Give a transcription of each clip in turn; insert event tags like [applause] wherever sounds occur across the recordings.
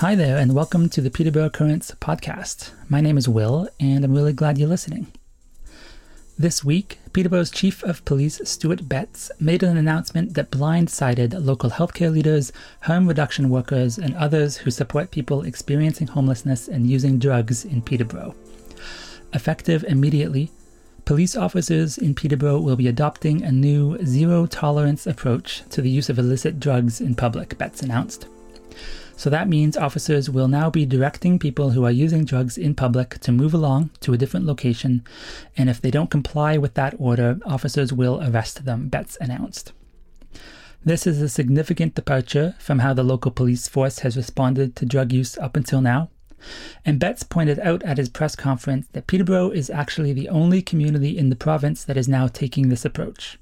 Hi there, and welcome to the Peterborough Currents podcast. My name is Will, and I'm really glad you're listening. This week, Peterborough's Chief of Police Stuart Betts made an announcement that blindsided local healthcare leaders, harm reduction workers, and others who support people experiencing homelessness and using drugs in Peterborough. Effective immediately, police officers in Peterborough will be adopting a new zero tolerance approach to the use of illicit drugs in public, Betts announced. So that means officers will now be directing people who are using drugs in public to move along to a different location, and if they don't comply with that order, officers will arrest them, Betts announced. This is a significant departure from how the local police force has responded to drug use up until now. And Betts pointed out at his press conference that Peterborough is actually the only community in the province that is now taking this approach.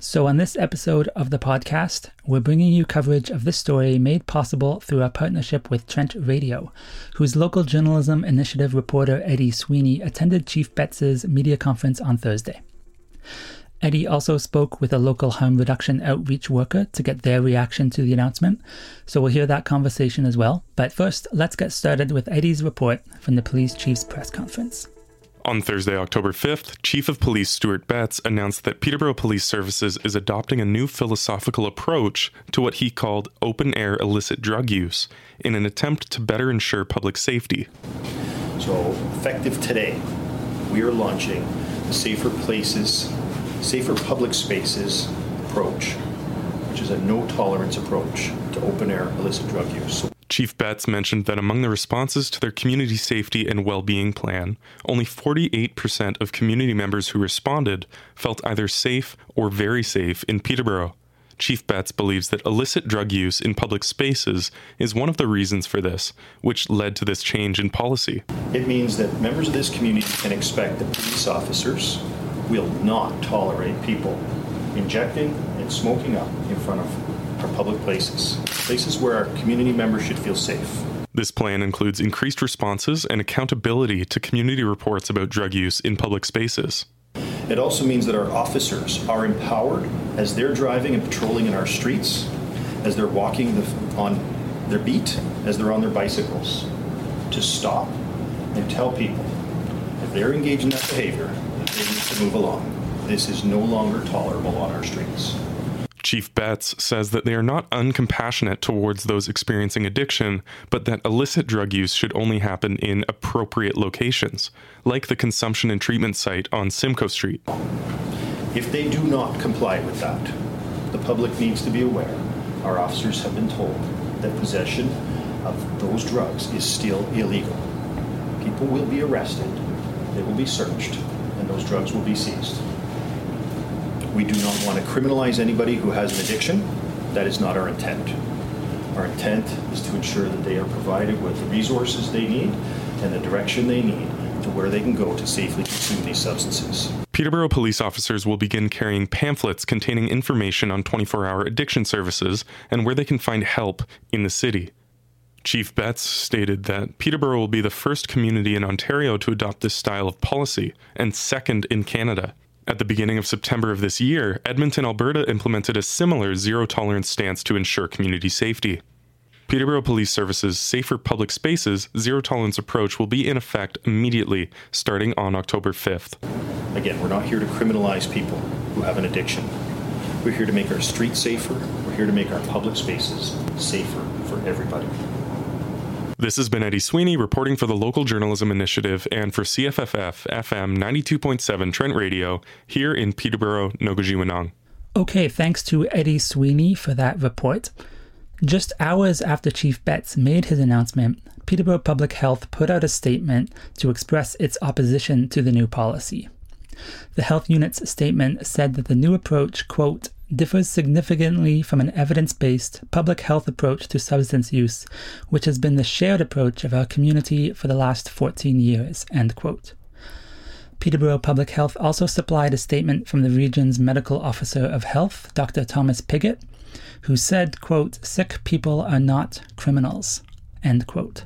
So, on this episode of the podcast, we're bringing you coverage of this story made possible through our partnership with Trent Radio, whose local journalism initiative reporter Eddy Sweeney attended Chief Betts's media conference on Thursday. Eddy also spoke with a local harm reduction outreach worker to get their reaction to the announcement, so we'll hear that conversation as well. But first, let's get started with Eddy's report from the police chief's press conference. On Thursday, October 5th, Chief of Police Stuart Betts announced that Peterborough Police Services is adopting a new philosophical approach to what he called open air illicit drug use in an attempt to better ensure public safety. So, effective today, we are launching the Safer Places, Safer Public Spaces approach, which is a no tolerance approach to open air illicit drug use. Chief Betts mentioned that among the responses to their community safety and well being plan, only 48% of community members who responded felt either safe or very safe in Peterborough. Chief Betts believes that illicit drug use in public spaces is one of the reasons for this, which led to this change in policy. It means that members of this community can expect that police officers will not tolerate people injecting and smoking up in front of public places places where our community members should feel safe. This plan includes increased responses and accountability to community reports about drug use in public spaces. It also means that our officers are empowered as they're driving and patrolling in our streets, as they're walking the, on their beat, as they're on their bicycles, to stop and tell people if they're engaged in that behavior, they need to move along. This is no longer tolerable on our streets. Chief Betts says that they are not uncompassionate towards those experiencing addiction, but that illicit drug use should only happen in appropriate locations, like the consumption and treatment site on Simcoe Street. If they do not comply with that, the public needs to be aware. Our officers have been told that possession of those drugs is still illegal. People will be arrested, they will be searched, and those drugs will be seized. We do not want to criminalize anybody who has an addiction. That is not our intent. Our intent is to ensure that they are provided with the resources they need and the direction they need to where they can go to safely consume these substances. Peterborough police officers will begin carrying pamphlets containing information on 24 hour addiction services and where they can find help in the city. Chief Betts stated that Peterborough will be the first community in Ontario to adopt this style of policy and second in Canada. At the beginning of September of this year, Edmonton, Alberta implemented a similar zero tolerance stance to ensure community safety. Peterborough Police Service's Safer Public Spaces zero tolerance approach will be in effect immediately starting on October 5th. Again, we're not here to criminalize people who have an addiction. We're here to make our streets safer. We're here to make our public spaces safer for everybody. This has been Eddy Sweeney reporting for the Local Journalism Initiative and for CFFF FM 92.7 Trent Radio here in Peterborough, Nogojiwanong. Okay, thanks to Eddy Sweeney for that report. Just hours after Chief Betts made his announcement, Peterborough Public Health put out a statement to express its opposition to the new policy. The health unit's statement said that the new approach, quote, differs significantly from an evidence based public health approach to substance use, which has been the shared approach of our community for the last 14 years. End quote. Peterborough Public Health also supplied a statement from the region's medical officer of health, Dr. Thomas Piggott, who said, quote, sick people are not criminals, end quote.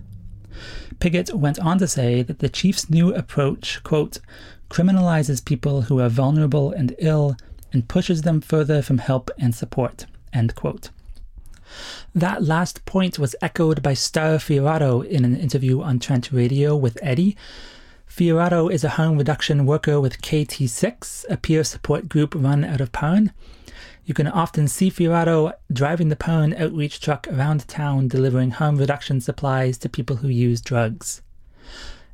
Piggott went on to say that the chief's new approach, quote, criminalizes people who are vulnerable and ill and pushes them further from help and support. End quote. That last point was echoed by Star Fiorotto in an interview on Trent Radio with Eddy. Fiorotto is a harm reduction worker with KT6, a peer support group run out of PARN. You can often see Fiorotto driving the PARN outreach truck around town delivering harm reduction supplies to people who use drugs.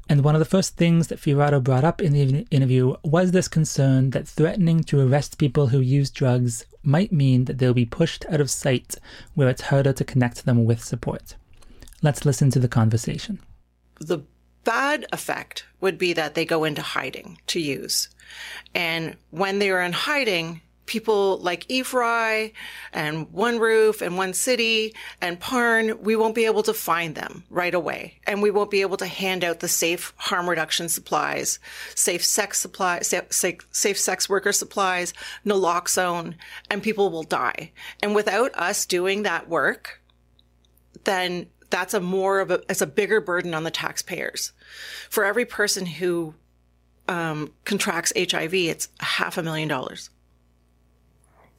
And one of the first things that Fiorotto brought up in the interview was this concern that threatening to arrest people who use drugs might mean that they'll be pushed out of sight where it's harder to connect them with support. Let's listen to the conversation. The bad effect would be that they go into hiding to use. And when they are in hiding, people like Ephrai and One Roof and One City and PARN, we won't be able to find them right away. And we won't be able to hand out the safe harm reduction supplies, safe sex supply, safe, safe sex worker supplies, naloxone, and people will die. And without us doing that work, then that's a more of a, it's a bigger burden on the taxpayers. For every person who um, contracts HIV, it's half a million dollars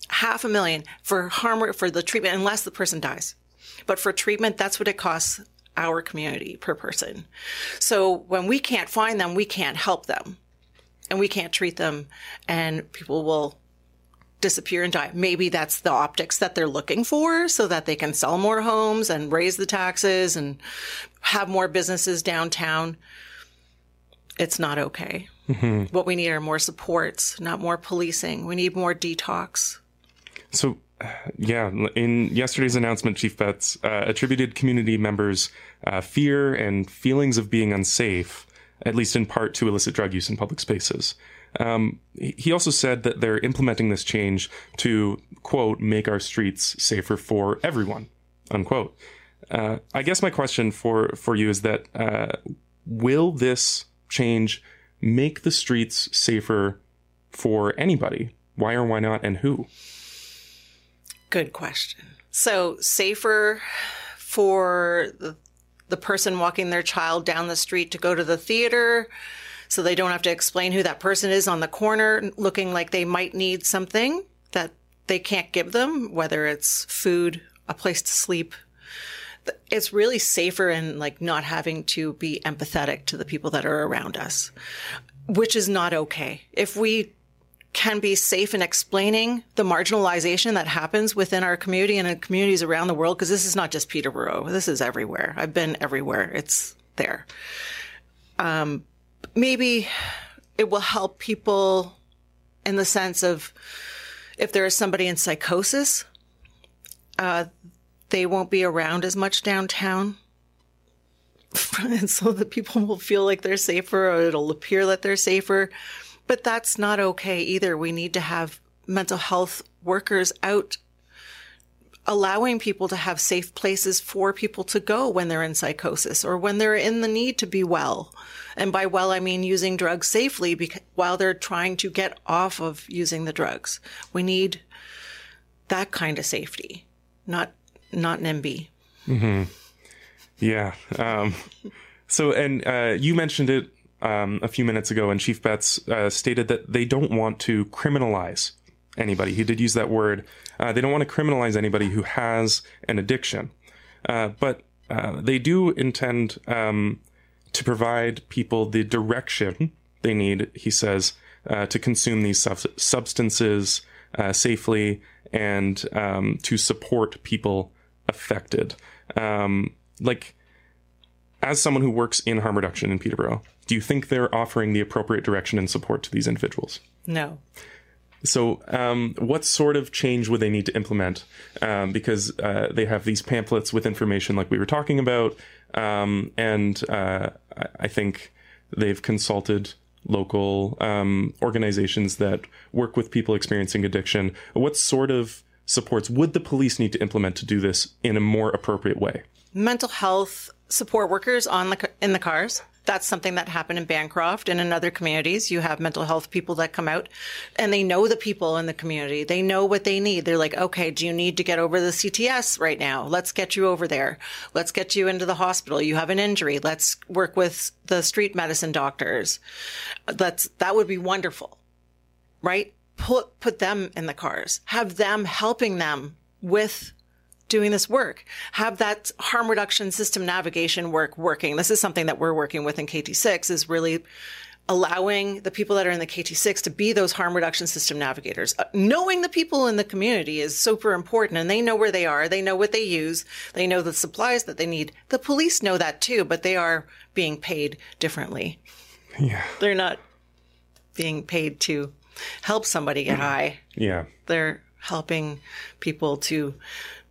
half a million for harm for the treatment unless the person dies. But for treatment, that's what it costs our community per person. So when we can't find them, we can't help them and we can't treat them and people will disappear and die. Maybe that's the optics that they're looking for so that they can sell more homes and raise the taxes and have more businesses downtown. It's not okay. Mm-hmm. What we need are more supports, not more policing. We need more detox. So, yeah, in yesterday's announcement, Chief Betts uh, attributed community members' uh, fear and feelings of being unsafe, at least in part, to illicit drug use in public spaces. Um, he also said that they're implementing this change to, quote, make our streets safer for everyone, unquote. Uh, I guess my question for, for you is that uh, will this change make the streets safer for anybody? Why or why not, and who? Good question. So, safer for the, person walking their child down the street to go to the theater so they don't have to explain who that person is on the corner looking like they might need something that they can't give them, whether it's food, a place to sleep. It's really safer and like not having to be empathetic to the people that are around us, which is not okay. If we can be safe in explaining the marginalization that happens within our community and in communities around the world, because this is not just Peterborough. This is everywhere. I've been everywhere. It's there. Um, maybe it will help people in the sense of if there is somebody in psychosis, uh, they won't be around as much downtown. [laughs] and so that people will feel like they're safer or it'll appear that they're safer. But that's not okay either. We need to have mental health workers out allowing people to have safe places for people to go when they're in psychosis or when they're in the need to be well. And by well, I mean using drugs safely because, while they're trying to get off of using the drugs. We need that kind of safety, not, not NIMBY. Mm-hmm. Yeah. Um, so, and uh, you mentioned it um, a few minutes ago, and Chief Betts uh, stated that they don't want to criminalize anybody. He did use that word. Uh, they don't want to criminalize anybody who has an addiction, uh, but uh, they do intend um, to provide people the direction they need. He says uh, to consume these sub- substances uh, safely and um, to support people affected. Um, like as someone who works in harm reduction in Peterborough, do you think they're offering the appropriate direction and support to these individuals? No. So, um, what sort of change would they need to implement? Um, because uh, they have these pamphlets with information like we were talking about, um, and uh, I think they've consulted local um, organizations that work with people experiencing addiction. What sort of supports would the police need to implement to do this in a more appropriate way? Mental health support workers on the in the cars that's something that happened in Bancroft and in other communities. You have mental health people that come out and they know the people in the community. They know what they need. They're like, okay, do you need to get over the CTS right now? Let's get you over there. Let's get you into the hospital. You have an injury. Let's work with the street medicine doctors. That's, that would be wonderful, right? Put, put them in the cars, have them helping them with doing this work. Have that harm reduction system navigation work working. This is something that we're working with in KT6 is really allowing the people that are in the KT6 to be those harm reduction system navigators. Uh, knowing the people in the community is super important and they know where they are. They know what they use. They know the supplies that they need. The police know that too, but they are being paid differently. Yeah. They're not being paid to help somebody get high. Yeah. They're helping people to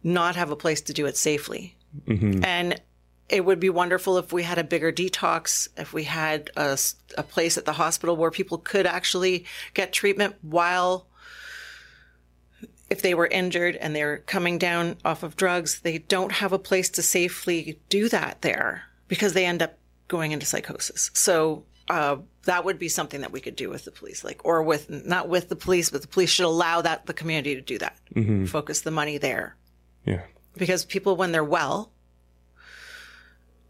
not have a place to do it safely. Mm-hmm. And it would be wonderful if we had a bigger detox, if we had a place at the hospital where people could actually get treatment while, if they were injured and they're coming down off of drugs, they don't have a place to safely do that there because they end up going into psychosis. So, uh, that would be something that we could do with the police, like, or with, not with the police, but the police should allow that, the community to do that. Focus the money there Yeah. because people when they're well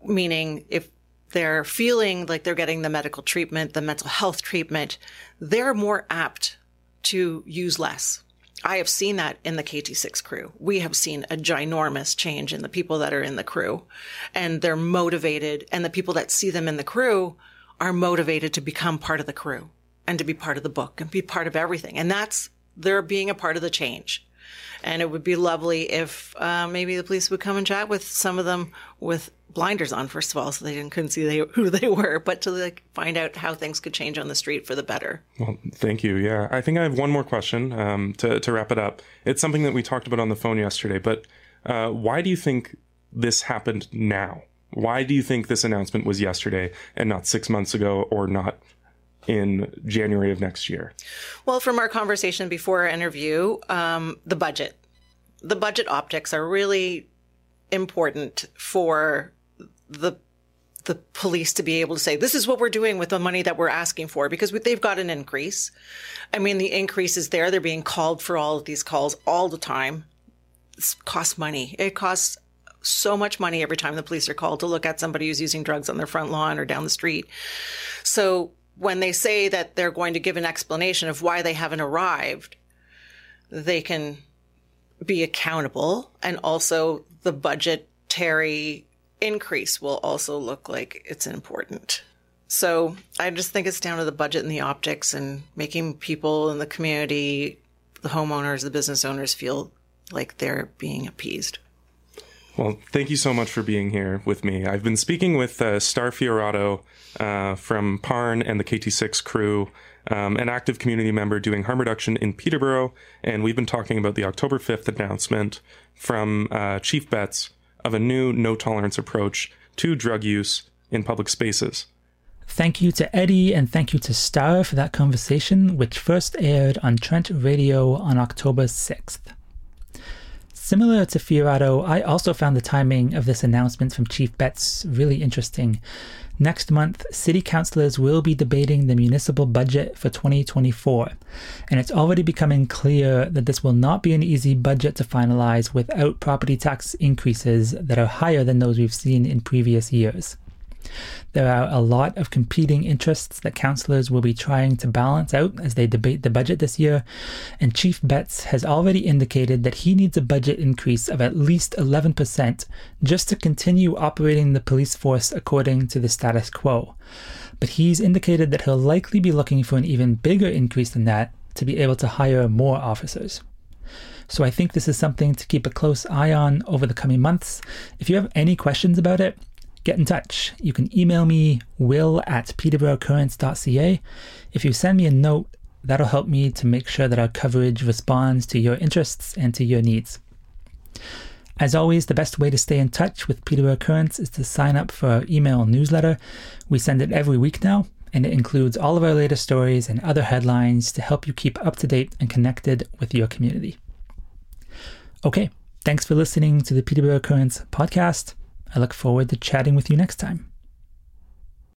meaning if they're feeling like they're getting the medical treatment the mental health treatment they're more apt to use less i have seen that in the kt6 crew we have seen a ginormous change in the people that are in the crew and they're motivated and the people that see them in the crew are motivated to become part of the crew and to be part of the book and be part of everything and that's they're being a part of the change and it would be lovely if uh, maybe the police would come and chat with some of them with blinders on, first of all, so they didn't, couldn't see they, [laughs] who they were, but to like find out how things could change on the street for the better. Well, thank you. Yeah, I think I have one more question um, to to wrap it up. It's something that we talked about on the phone yesterday, but uh, why do you think this happened now? Why do you think this announcement was yesterday and not six months ago or not in January of next year? Well, from our conversation before our interview, um, the budget, the budget optics are really important for the the police to be able to say this is what we're doing with the money that we're asking for because we, they've got an increase. I mean, the increase is there; they're being called for all of these calls all the time. It costs money. It costs so much money every time the police are called to look at somebody who's using drugs on their front lawn or down the street. So when they say that they're going to give an explanation of why they haven't arrived, they can be accountable and also the budgetary increase will also look like it's important. So I just think it's down to the budget and the optics and making people in the community, the homeowners, the business owners feel like they're being appeased. Well, thank you so much for being here with me. I've been speaking with uh, Star Fiorotto uh, from PARN and the KT6 crew, um, an active community member doing harm reduction in Peterborough, and we've been talking about the October 5th announcement from uh, Chief Betts of a new no tolerance approach to drug use in public spaces. Thank you to Eddy and thank you to Star for that conversation, which first aired on Trent Radio on October 6th. Similar to Fiorotto, I also found the timing of this announcement from Chief Betts really interesting. Next month, city councillors will be debating the municipal budget for 2024, and it's already becoming clear that this will not be an easy budget to finalize without property tax increases that are higher than those we've seen in previous years. There are a lot of competing interests that councillors will be trying to balance out as they debate the budget this year, and Chief Betts has already indicated that he needs a budget increase of at least 11% just to continue operating the police force according to the status quo. But he's indicated that he'll likely be looking for an even bigger increase than that to be able to hire more officers. So I think this is something to keep a close eye on over the coming months. If you have any questions about it, get in touch. You can email me, will at peterboroughcurrents.ca. If you send me a note, that'll help me to make sure that our coverage responds to your interests and to your needs. As always, the best way to stay in touch with Peterborough Currents is to sign up for our email newsletter. We send it every week now, and it includes all of our latest stories and other headlines to help you keep up to date and connected with your community. Okay, thanks for listening to the Peterborough Currents podcast. I look forward to chatting with you next time.